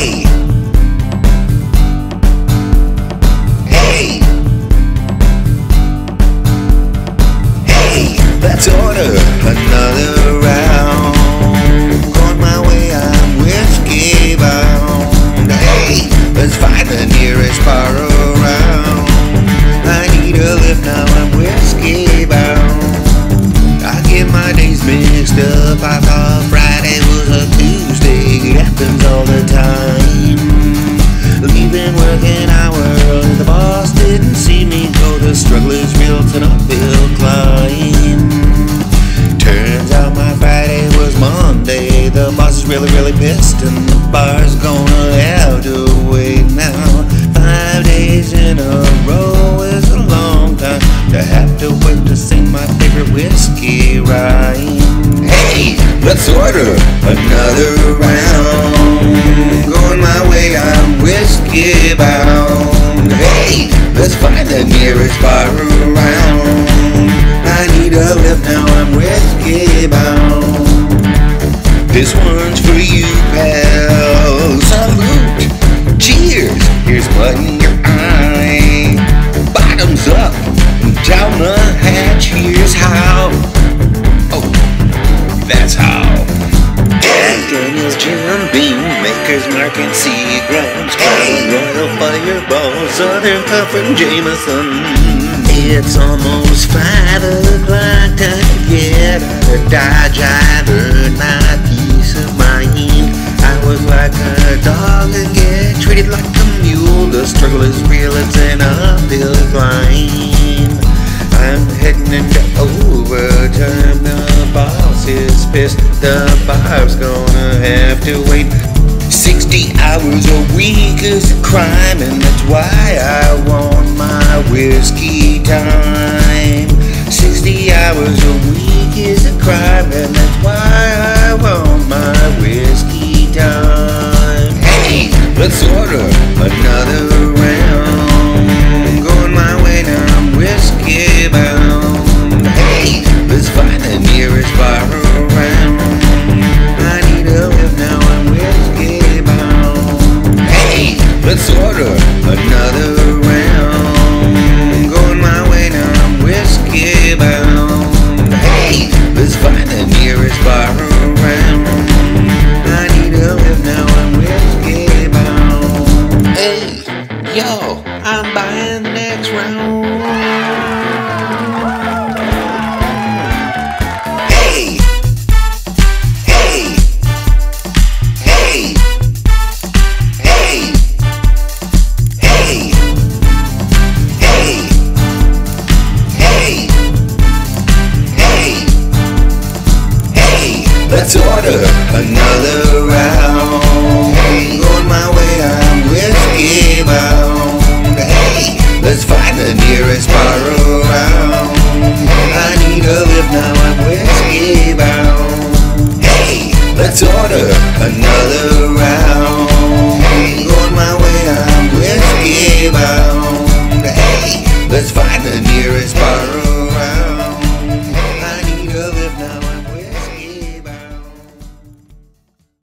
Hey! Hey! Hey! Let's order another round. On my way, I'm whiskey bound. Hey! Let's find the nearest bar around. I need a lift now, I'm whiskey bound. I get my days mixed up, I thought. Struggle is real, it's an uphill climb. Turns out my Friday was Monday. The boss is really, really pissed, and the bar's gonna have to wait now. Five days in a row is a long time to have to wait to sing my favorite whiskey rhyme. Hey, let's order another This one's for you, pal. Salute. Cheers. Here's what in your eye. Bottoms up. Down the hatch. Here's how. Oh, that's how. Jack Daniels, Jim Beam, Makers Mark and Seagrams, Crown Royal Fireball, Southern and Jameson. It's almost five o'clock, time to get of Dodge. I've earned my. Was like a dog get treated like a mule. The struggle is real, it's an uphill climb. I'm heading into overtime. The boss is pissed. The bar's gonna have to wait. 60 hours a week is a crime, and that's why I want my whiskey time. 60 hours a week is a crime, and let's order another round. Going my way now, I'm whiskey bound. Hey, let's find the nearest bar around. I need a lift now, I'm whiskey bound. Hey, yo, I'm buying the next round. that's order. Another round.